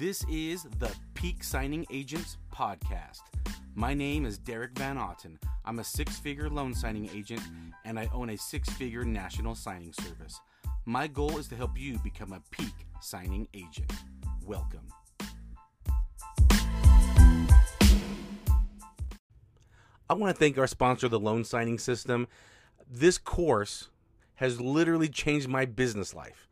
This is the Peak Signing Agents Podcast. My name is Derek Van Otten. I'm a six figure loan signing agent and I own a six figure national signing service. My goal is to help you become a peak signing agent. Welcome. I want to thank our sponsor, the Loan Signing System. This course has literally changed my business life.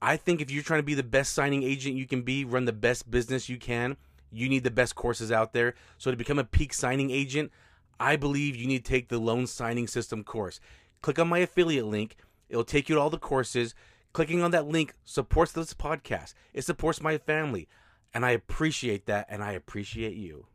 I think if you're trying to be the best signing agent you can be, run the best business you can, you need the best courses out there. So to become a peak signing agent, I believe you need to take the loan signing system course. Click on my affiliate link. It'll take you to all the courses. Clicking on that link supports this podcast. It supports my family. And I appreciate that and I appreciate you.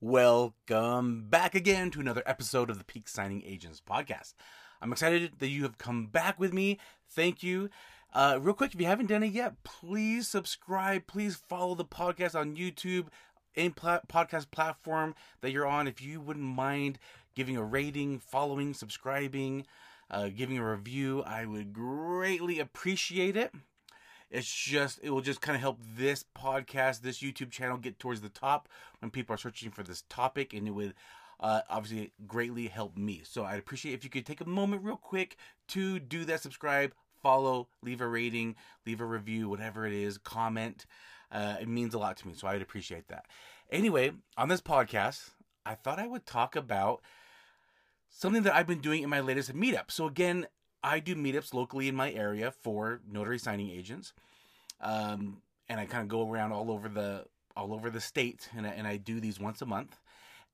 Welcome back again to another episode of the Peak Signing Agents podcast. I'm excited that you have come back with me. Thank you. Uh, real quick, if you haven't done it yet, please subscribe. Please follow the podcast on YouTube, any podcast platform that you're on. If you wouldn't mind giving a rating, following, subscribing, uh, giving a review, I would greatly appreciate it. It's just it will just kind of help this podcast, this YouTube channel get towards the top when people are searching for this topic, and it would uh, obviously greatly help me. So I'd appreciate if you could take a moment real quick to do that, subscribe, follow, leave a rating, leave a review, whatever it is, comment. Uh, it means a lot to me, so I'd appreciate that. Anyway, on this podcast, I thought I would talk about something that I've been doing in my latest meetup. So again, I do meetups locally in my area for notary signing agents, um, and I kind of go around all over the all over the state, and I, and I do these once a month.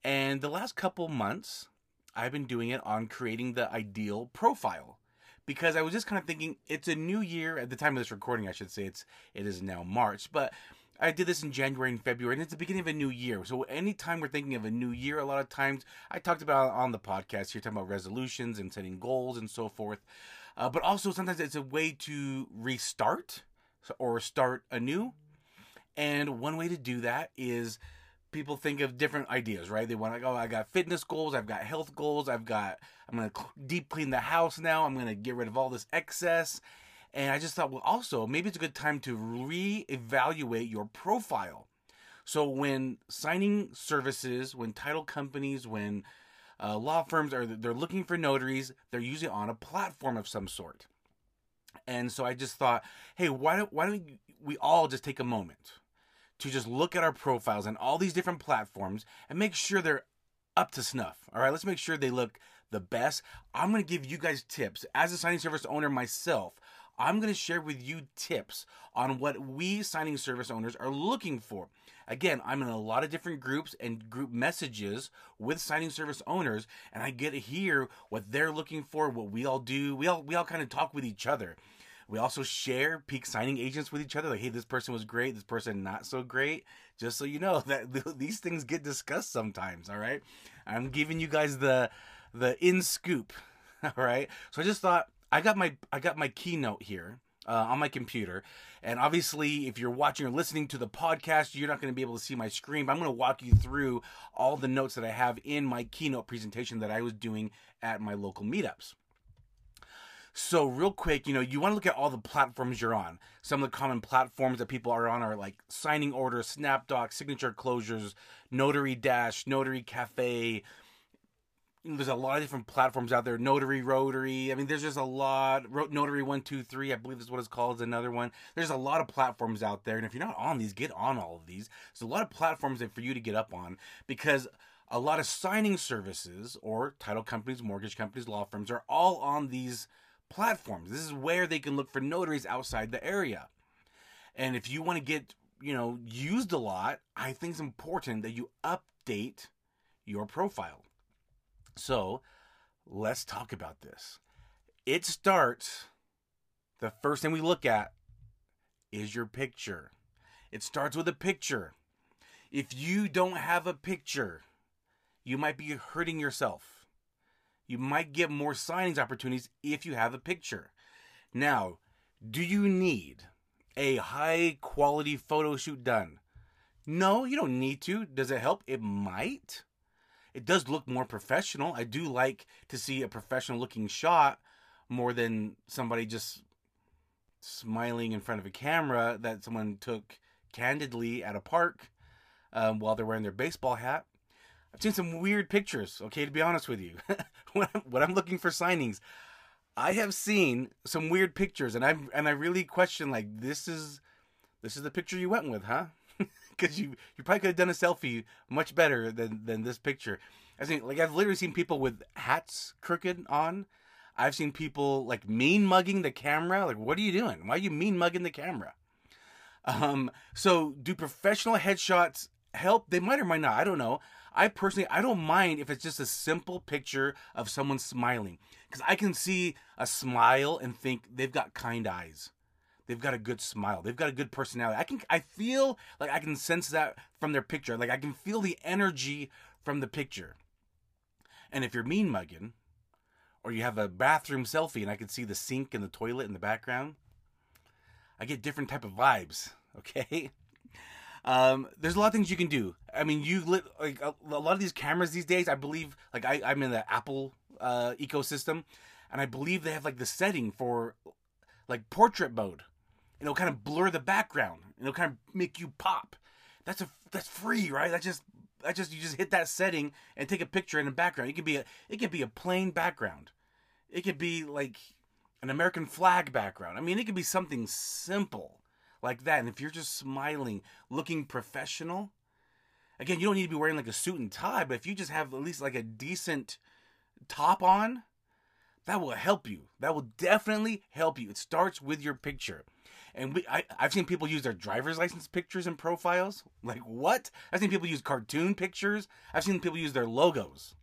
And the last couple months, I've been doing it on creating the ideal profile because I was just kind of thinking it's a new year at the time of this recording. I should say it's it is now March, but I did this in January and February, and it's the beginning of a new year. So anytime we're thinking of a new year, a lot of times I talked about on the podcast here, talking about resolutions and setting goals and so forth. Uh, but also sometimes it's a way to restart or start anew. And one way to do that is people think of different ideas, right? They want to go, oh, I got fitness goals, I've got health goals, I've got, I'm to deep clean the house now, I'm to get rid of all this excess. And I just thought, well, also, maybe it's a good time to reevaluate your profile. So when signing services, when title companies, when uh, law firms are they're looking for notaries, they're usually on a platform of some sort. And so I just thought, hey, why don't why don't we all just take a moment to just look at our profiles and all these different platforms and make sure they're up to snuff. All right, let's make sure they look the best. I'm going to give you guys tips as a signing service owner myself I'm going to share with you tips on what we signing service owners are looking for. Again, I'm in a lot of different groups and group messages with signing service owners, and I get to hear what they're looking for, what we all do. We all we all kind of talk with each other. We also share peak signing agents with each other. Like, hey, this person was great, this person not so great. Just so you know that these things get discussed sometimes. All right, I'm giving you guys the the in scoop. All right, so I just thought I got my I got my keynote here uh, on my computer, and obviously, if you're watching or listening to the podcast, you're not going to be able to see my screen. But I'm going to walk you through all the notes that I have in my keynote presentation that I was doing at my local meetups. So, real quick, you know, you want to look at all the platforms you're on. Some of the common platforms that people are on are like Signing Order, SnapDoc, Signature Closers, Notary Dash, Notary Cafe, there's a lot of different platforms out there. Notary, Rotary. I mean, there's just a lot. Notary one two three, I believe is what it's called. Is another one. There's a lot of platforms out there, and if you're not on these, get on all of these. There's a lot of platforms for you to get up on because a lot of signing services or title companies, mortgage companies, law firms are all on these platforms. This is where they can look for notaries outside the area. And if you want to get, you know, used a lot, I think it's important that you update your profile. So let's talk about this. It starts, the first thing we look at is your picture. It starts with a picture. If you don't have a picture, you might be hurting yourself. You might get more signings opportunities if you have a picture. Now, do you need a high quality photo shoot done? No, you don't need to. Does it help? It might it does look more professional. I do like to see a professional looking shot more than somebody just smiling in front of a camera that someone took candidly at a park um, while they're wearing their baseball hat. I've seen some weird pictures, okay, to be honest with you. when, I'm, when I'm looking for signings, I have seen some weird pictures and I and I really question like this is this is the picture you went with, huh? Cuz you you probably could have done a selfie much better than than this picture. I mean like I've literally seen people with hats crooked on. I've seen people like mean mugging the camera. Like what are you doing? Why are you mean mugging the camera? Um so do professional headshots help? They might or might not. I don't know. I personally, I don't mind if it's just a simple picture of someone smiling because I can see a smile and think they've got kind eyes. They've got a good smile. They've got a good personality. I can, I feel like I can sense that from their picture. Like I can feel the energy from the picture. And if you're mean mugging, or you have a bathroom selfie and I can see the sink and the toilet in the background, I get different type of vibes. Okay. Um, there's a lot of things you can do. I mean, you lit like a, a lot of these cameras these days. I believe, like I, I'm in the Apple uh, ecosystem, and I believe they have like the setting for like portrait mode. And it'll kind of blur the background. And it'll kind of make you pop. That's a that's free, right? That just that just you just hit that setting and take a picture in the background. It could be a it could be a plain background. It could be like an American flag background. I mean, it could be something simple like that. And if you're just smiling, looking professional, again, you don't need to be wearing like a suit and tie, but if you just have at least like a decent top on, that will help you. That will definitely help you. It starts with your picture. And we, I, I've seen people use their driver's license pictures and profiles. Like, what? I've seen people use cartoon pictures. I've seen people use their logos.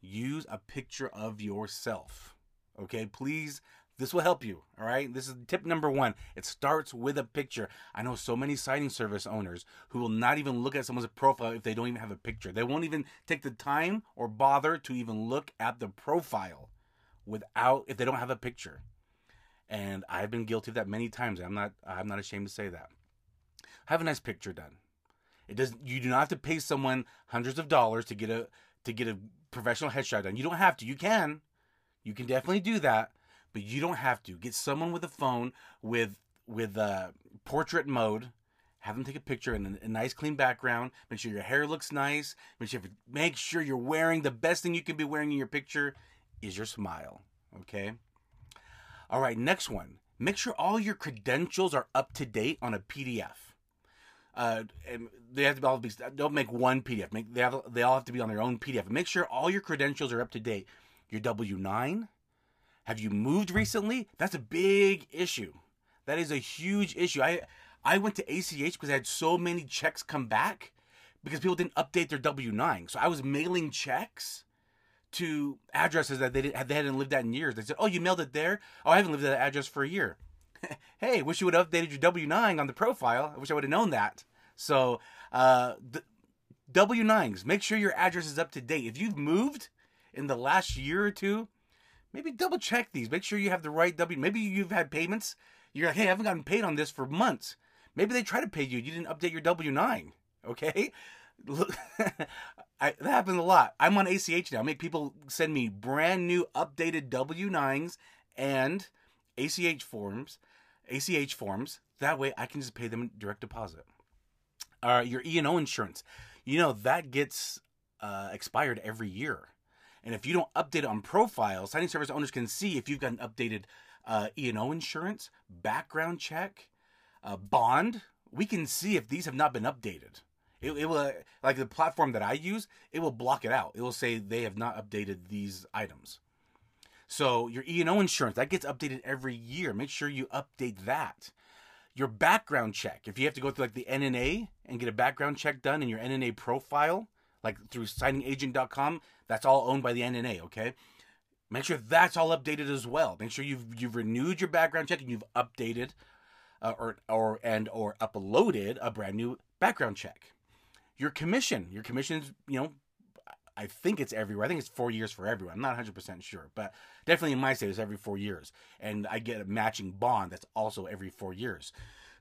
Use a picture of yourself. Okay, please this will help you, all right? This is tip number one. It starts with a picture. I know so many signing service owners who will not even look at someone's profile if they don't even have a picture. They won't even take the time or bother to even look at the profile without if they don't have a picture. And I've been guilty of that many times. I'm not I'm not ashamed to say that. Have a nice picture done. It does you do not have to pay someone hundreds of dollars to get a to get a professional headshot done. You don't have to. You can. You can definitely do that but you don't have to. Get someone with a phone with with uh, portrait mode. Have them take a picture in a, a, nice clean background. Make sure your hair looks nice. Make sure make sure you're wearing the best thing you can be wearing in your picture is your smile. Okay. All right. Next one. Make sure all your credentials are up to date on a PDF. Uh, and they have to all be. Don't make one PDF. Make they have. They all have to be on their own PDF. Make sure all your credentials are up to date. Your W nine, have you moved recently? That's a big issue. That is a huge issue. I I went to ACH because I had so many checks come back because people didn't update their W9. So I was mailing checks to addresses that they didn't they hadn't lived at in years. They said, "Oh, you mailed it there? Oh, I haven't lived at that address for a year." hey, wish you would have updated your W9 on the profile. I wish I would have known that. So, uh, W9s, make sure your address is up to date. If you've moved in the last year or two, maybe double check these. Make sure you have the right W. Maybe you've had payments. You're like, hey, I haven't gotten paid on this for months. Maybe they try to pay you. You didn't update your W nine. Okay, I, that happens a lot. I'm on ACH now. I make people send me brand new updated W nines and ACH forms, ACH forms. That way, I can just pay them direct deposit. Uh, your E and O insurance, you know that gets uh, expired every year. And if you don't update on profile, signing service owners can see if you've got an updated uh, E&O insurance, background check, uh, bond. We can see if these have not been updated. It, it will, like the platform that I use, it will block it out. It will say they have not updated these items. So your E&O insurance, that gets updated every year. Make sure you update that. Your background check, if you have to go through like the NNA and get a background check done in your NNA profile, like through signingagent.com, that's all owned by the NNA, okay? Make sure that's all updated as well. Make sure you've you've renewed your background check and you've updated uh, or or and or uploaded a brand new background check. Your commission, your commission's, you know, I think it's everywhere. I think it's four years for everyone. I'm not 100% sure, but definitely in my state, it's every four years. And I get a matching bond that's also every four years.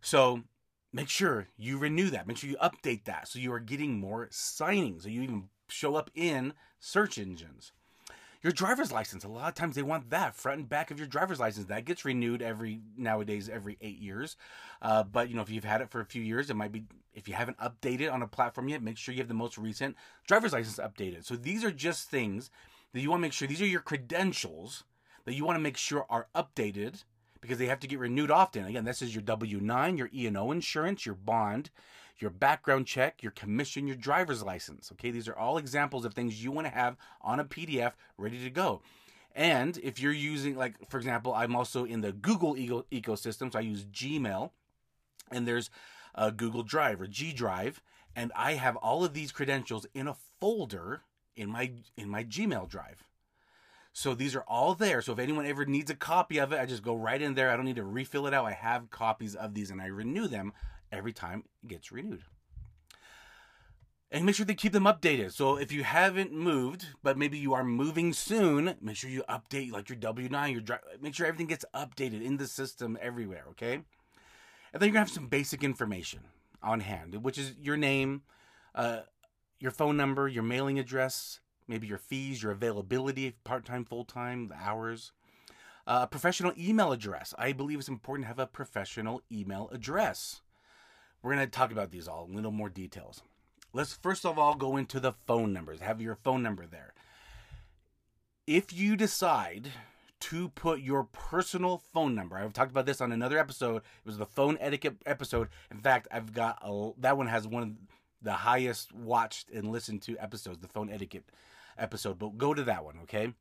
So make sure you renew that. Make sure you update that so you are getting more signings, so you even show up in search engines. your driver's license. A lot of times they want that front and back of your driver's license. That gets renewed every nowadays every eight years. Uh, but you know, if you've had it for a few years, it might be if you haven't updated on a platform yet, make sure you have the most recent driver's license updated. So these are just things that you want to make sure. These are your credentials that you want to make sure are updated because they have to get renewed often. Again, this is your W 9, your E and O insurance, your bond, your background check, your commission, your driver's license. Okay, these are all examples of things you want to have on a PDF ready to go. And if you're using, like, for example, I'm also in the Google eco- ecosystem, so I use Gmail, and there's a Google Drive or G Drive, and I have all of these credentials in a folder in my in my Gmail drive. So these are all there. So if anyone ever needs a copy of it, I just go right in there. I don't need to refill it out. I have copies of these and I renew them every time it gets renewed. And make sure they keep them updated. So if you haven't moved, but maybe you are moving soon, make sure you update like your W9, your drive. Make sure everything gets updated in the system everywhere, okay? And then you're gonna have some basic information on hand, which is your name, uh, your phone number, your mailing address, maybe your fees, your availability, part time, full time, the hours. Uh, a professional email address. I believe it's important to have a professional email address. We're going to talk about these all in a little more details. Let's first of all go into the phone numbers. Have your phone number there. If you decide to put your personal phone number, I've talked about this on another episode. It was the phone etiquette episode. In fact, I've got a, that one has one of the highest watched and listened to episodes, the phone etiquette episode. But go to that one, okay?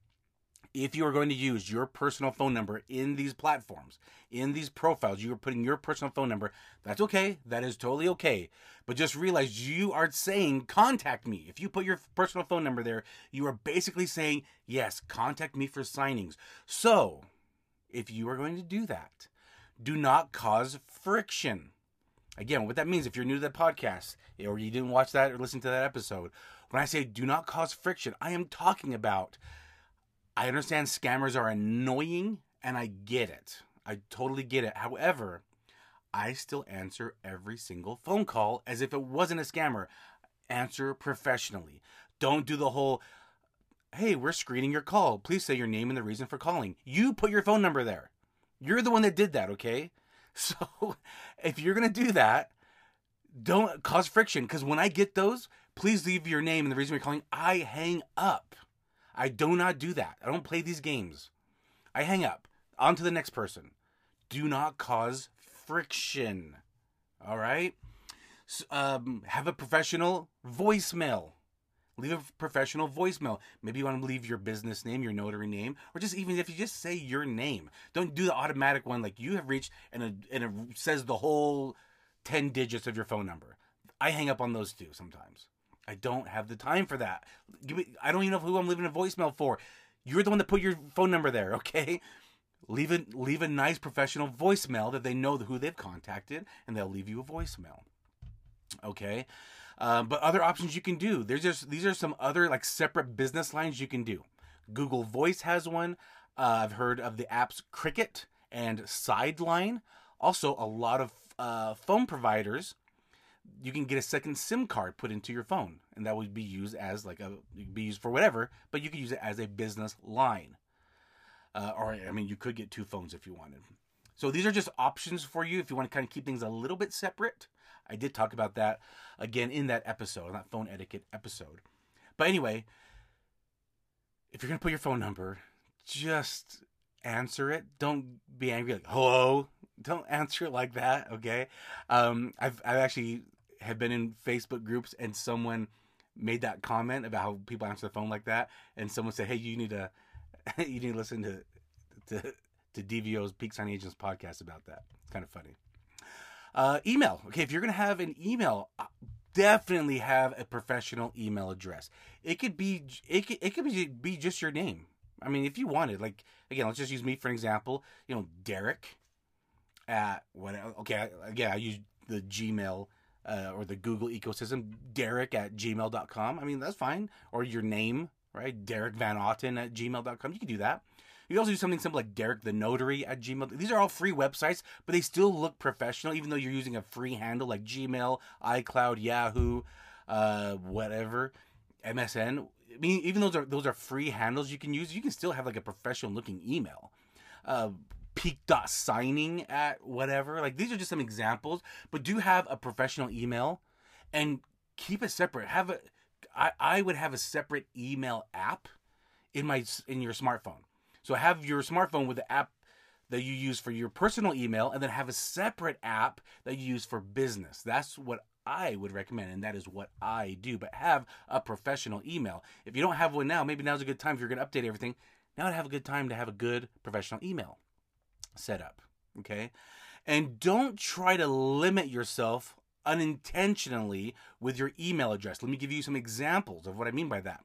if you are going to use your personal phone number in these platforms, in these profiles, you are putting your personal phone number, that's okay. That is totally okay. But just realize you are saying, contact me. If you put your personal phone number there, you are basically saying, yes, contact me for signings. So, if you are going to do that, do not cause friction. Again, what that means, if you're new to the podcast or you didn't watch that or listen to that episode, when I say do not cause friction, I am talking about I understand scammers are annoying and I get it. I totally get it. However, I still answer every single phone call as if it wasn't a scammer. Answer professionally. Don't do the whole, hey, we're screening your call. Please say your name and the reason for calling. You put your phone number there. You're the one that did that, okay? So if you're going to do that, don't cause friction because when I get those, please leave your name and the reason you're calling. I hang up. I do not do that. I don't play these games. I hang up. On to the next person. Do not cause friction. All right? So, um, have a professional voicemail. Leave a professional voicemail. Maybe you want to leave your business name, your notary name, or just even if you just say your name. Don't do the automatic one like you have reached and it, and it says the whole 10 digits of your phone number. I hang up on those too sometimes. I don't have the time for that. Give me, I don't even know who I'm leaving a voicemail for. You're the one that put your phone number there, okay? Leave a leave a nice professional voicemail that they know who they've contacted, and they'll leave you a voicemail. Okay, uh, but other options you can do. There's just these are some other like separate business lines you can do. Google Voice has one. Uh, I've heard of the apps Cricket and Sideline. Also, a lot of uh, phone providers you can get a second SIM card put into your phone, and that would be used as like a be used for whatever, but you could use it as a business line. Uh, or I mean, you could get two phones if you wanted. So these are just options for you if you want to kind of keep things a little bit separate. I did talk about that again in that episode, that phone etiquette episode. But anyway, if you're gonna put your phone number, just answer it. Don't be angry like hello. Don't answer it like that, okay? Um, I've I've actually have been in Facebook groups and someone made that comment about how people answer the phone like that, and someone said, "Hey, you need to you need to listen to to to DVO's Peak Sign Agents podcast about that." It's kind of funny. Uh, email. Okay, if you're gonna have an email, uh, definitely have a professional email address. It could be it could, it could be, be just your name. I mean, if you wanted, like again, let's just use me for an example. You know, Derek at what? Okay, again, I use the Gmail uh, or the Google ecosystem, Derek at gmail.com. I mean, that's fine. Or your name, right? Derek Van Otten at gmail.com. You can do that. You can also do something simple like Derek the Notary at Gmail. These are all free websites, but they still look professional, even though you're using a free handle like Gmail, iCloud, Yahoo, uh, whatever, MSN. I mean, even those are those are free handles you can use. You can still have like a professional looking email. Uh, peak.signing at whatever. Like these are just some examples, but do have a professional email and keep it separate. Have a I, I would have a separate email app in my in your smartphone. So have your smartphone with the app that you use for your personal email and then have a separate app that you use for business. That's what I would recommend, and that is what I do. But have a professional email. If you don't have one now, maybe now's a good time if you're going to update everything. Now to have a good time to have a good professional email set up. Okay. And don't try to limit yourself unintentionally with your email address. Let me give you some examples of what I mean by that.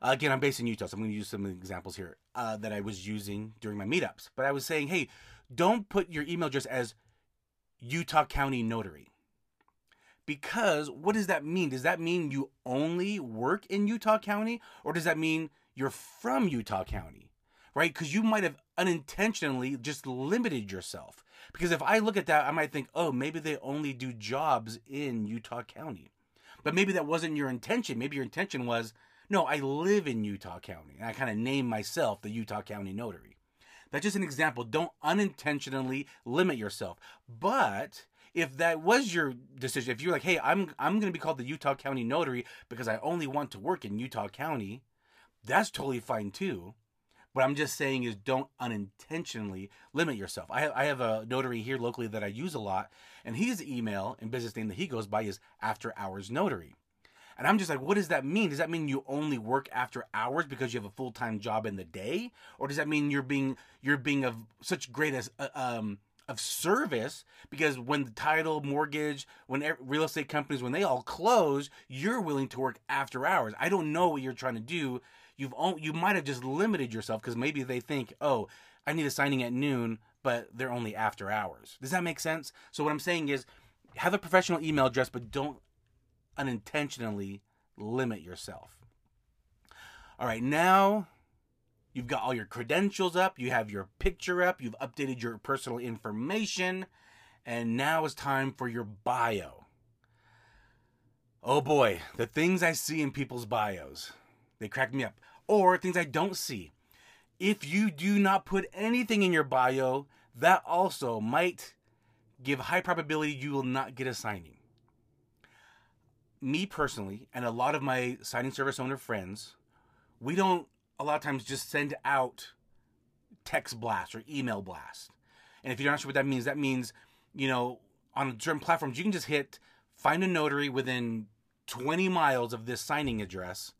Uh, again, I'm based in Utah, so I'm going to use some examples here uh, that I was using during my meetups. But I was saying, hey, don't put your email address as Utah County Notary. Because what does that mean? Does that mean you only work in Utah County? Or does that mean you're from Utah County? Right? Because you might have unintentionally just limited yourself. Because if I look at that, I might think, oh, maybe they only do jobs in Utah County. But maybe that wasn't your intention. Maybe your intention was, no, I live in Utah County. And I kind of name myself the Utah County Notary. That's just an example. Don't unintentionally limit yourself. But if that was your decision, if you're like, hey, I'm I'm going to be called the Utah County Notary because I only want to work in Utah County, that's totally fine too. What I'm just saying is don't unintentionally limit yourself. I have, I have a notary here locally that I use a lot, and his email and business name that he goes by is After Hours Notary. And I'm just like, what does that mean? Does that mean you only work after hours because you have a full time job in the day, or does that mean you're being you're being of such great as uh, um of service because when the title mortgage when real estate companies when they all close you're willing to work after hours i don't know what you're trying to do you've only, you might have just limited yourself because maybe they think oh i need a signing at noon but they're only after hours does that make sense so what i'm saying is have a professional email address but don't unintentionally limit yourself. All right, now you've got all your credentials up, you have your picture up, you've updated your personal information, and now it's time for your bio. Oh boy, the things I see in people's bios, they crack me up. Or things I don't see. If you do not put anything in your bio, that also might give high probability you will not get a signing me personally, and a lot of my signing service owner friends, we don't a lot of times just send out text blast or email blast. And if you're not sure what that means, that means, you know, on certain platforms, you can just hit find a notary within 20 miles of this signing address,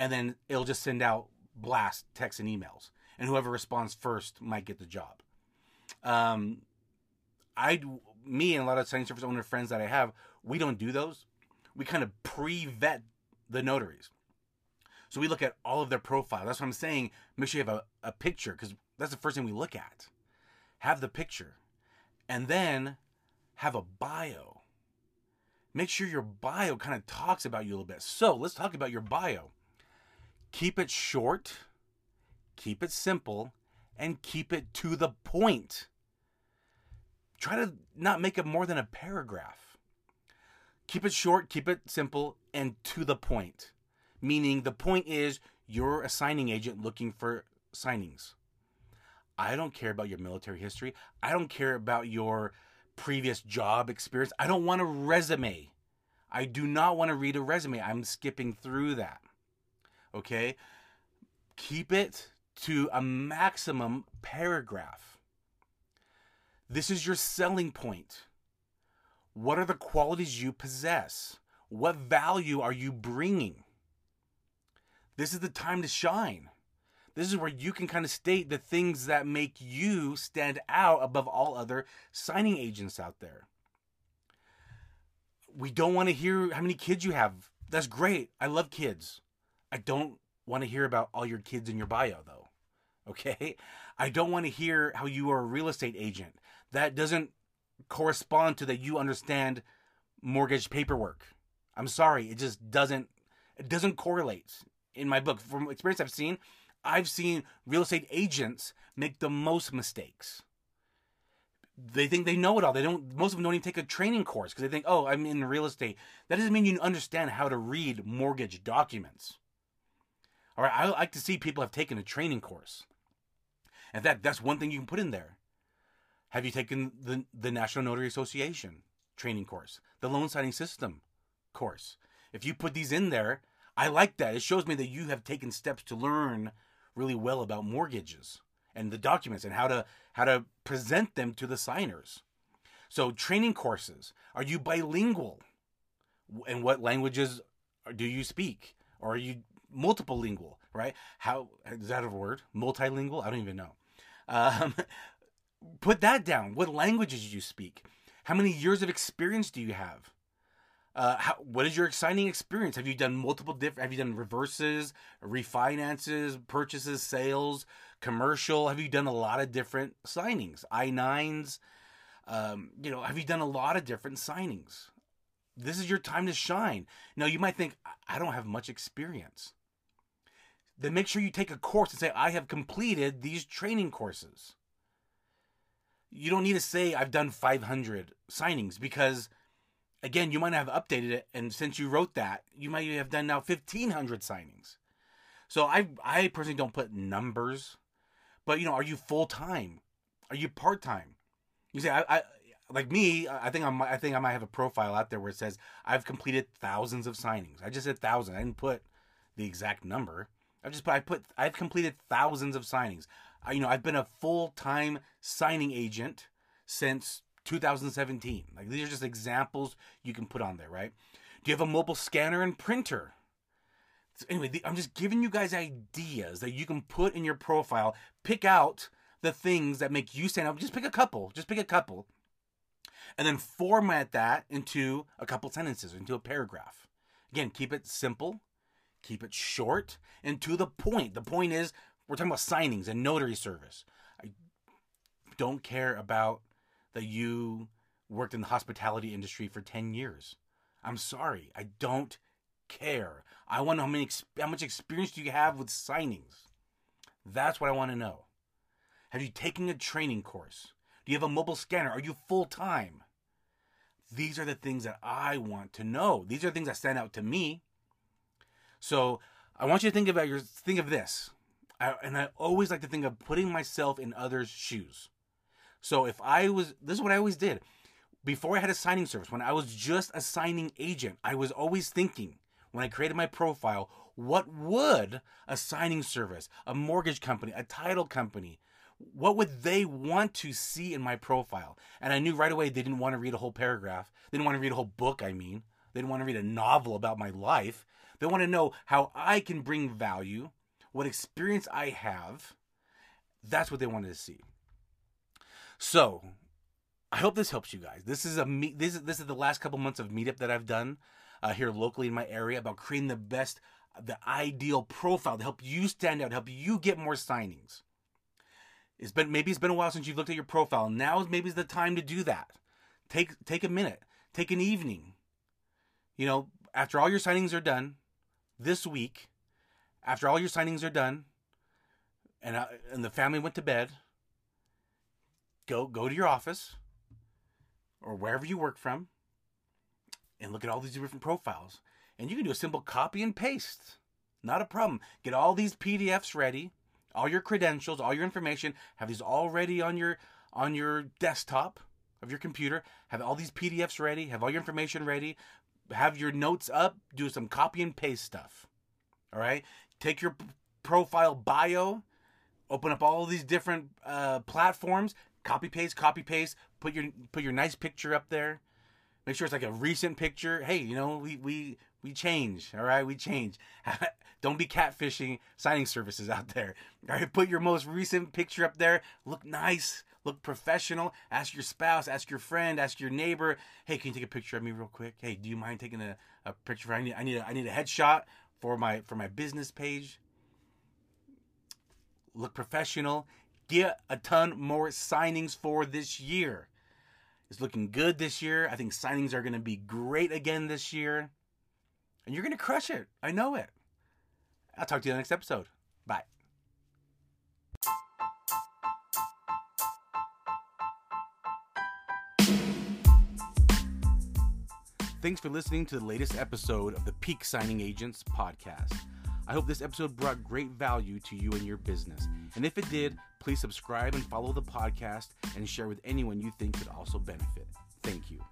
and then it'll just send out blast texts and emails. And whoever responds first might get the job. Um, I, me and a lot of signing service owner friends that I have, we don't do those we kind of pre-vet the notaries. So we look at all of their profile. That's what I'm saying. Make sure you have a, a picture because that's the first thing we look at. Have the picture. And then have a bio. Make sure your bio kind of talks about you a little bit. So let's talk about your bio. Keep it short, keep it simple, and keep it to the point. Try to not make it more than a paragraph keep it short, keep it simple, and to the point. Meaning, the point is you're a signing agent looking for signings. I don't care about your military history. I don't care about your previous job experience. I don't want a resume. I do not want to read a resume. I'm skipping through that. Okay? Keep it to a maximum paragraph. This is your selling point. What are the qualities you possess? What value are you bringing? This is the time to shine. This is where you can kind of state the things that make you stand out above all other signing agents out there. We don't want to hear how many kids you have. That's great. I love kids. I don't want to hear about all your kids in your bio, though. Okay? I don't want to hear how you are a real estate agent. That doesn't correspond to that you understand mortgage paperwork. I'm sorry, it just doesn't it doesn't correlate in my book. From experience I've seen, I've seen real estate agents make the most mistakes. They think they know it all. They don't. Most of them don't even take a training course because they think, "Oh, I'm in real estate." That doesn't mean you understand how to read mortgage documents. I like to see people have taken a training course. In fact, that's one thing you can put in there. Have you taken the, the National Notary Association training course, the loan signing system course? If you put these in there, I like that. It shows me that you have taken steps to learn really well about mortgages and the documents and how to how to present them to the signers. So training courses, are you bilingual? And what languages do you speak? Or are you multiple lingual, right? How is that a word? Multilingual? I don't even know. Um, put that down. What languages do you speak? How many years of experience do you have? Uh, how, what is your exciting experience? Have you done multiple different? Have you done reverses, refinances, purchases, sales, commercial? Have you done a lot of different signings? I nines. Um, you know, have you done a lot of different signings? This is your time to shine. Now you might think I don't have much experience. Then make sure you take a course and say I have completed these training courses. You don't need to say I've done 500 signings because again, you might have updated it, and since you wrote that, you might have done now fifteen hundred signings. So I I personally don't put numbers, but you know, are you full time? Are you part time? You say I, I like me. I think I'm I think I might have a profile out there where it says I've completed thousands of signings. I just said thousand. I didn't put the exact number. I just put I put I've completed thousands of signings. I, you know, I've been a full time signing agent since 2017. Like these are just examples you can put on there, right? Do you have a mobile scanner and printer? So anyway, the, I'm just giving you guys ideas that you can put in your profile. Pick out the things that make you stand out. Just pick a couple. Just pick a couple. And then format that into a couple sentences, into a paragraph. Again, keep it simple, keep it short, and to the point. The point is, we're talking about signings and notary service. I don't care about that you worked in the hospitality industry for 10 years. I'm sorry. I don't care. I want to know how, many, how much experience do you have with signings? That's what I want to know. Have you taken a training course? Do you have a mobile scanner? Are you full time? These are the things that I want to know. These are things that stand out to me. So I want you to think about your think of this. I, and I always like to think of putting myself in others' shoes. So if I was, this is what I always did. Before I had a signing service, when I was just a signing agent, I was always thinking, when I created my profile, what would a signing service, a mortgage company, a title company, what would they want to see in my profile? And I knew right away they didn't want to read a whole paragraph. They didn't want to read a whole book, I mean. They didn't want to read a novel about my life. They want to know how I can bring value, what experience I have. That's what they wanted to see. So, I hope this helps you guys. This is a. This is this is the last couple months of meetup that I've done uh, here locally in my area about creating the best, the ideal profile to help you stand out, help you get more signings. It's been maybe it's been a while since you've looked at your profile. Now maybe is the time to do that. Take take a minute, take an evening. You know, after all your signings are done this week, after all your signings are done, and uh, and the family went to bed go go to your office or wherever you work from and look at all these different profiles. And you can do a simple copy and paste. Not a problem. Get all these PDFs ready, all your credentials, all your information, have these all ready on your on your desktop of your computer, have all these PDFs ready, have all your information ready, have your notes up, do some copy and paste stuff. All right? Take your profile bio, open up all these different uh, platforms, copy paste, copy paste. Put your put your nice picture up there. Make sure it's like a recent picture. Hey, you know we we we change. All right, we change. Don't be catfishing signing services out there. All right, put your most recent picture up there. Look nice. Look professional. Ask your spouse. Ask your friend. Ask your neighbor. Hey, can you take a picture of me real quick? Hey, do you mind taking a, a picture? I need I need a, I need a headshot for my for my business page. Look professional get a ton more signings for this year. It's looking good this year. I think signings are going to be great again this year. And you're going to crush it. I know it. I'll talk to you in the next episode. Bye. Thanks for listening to the latest episode of the Peak Signing Agents podcast. I hope this episode brought great value to you and your business. And if it did, please subscribe and follow the podcast and share with anyone you think could also benefit. Thank you.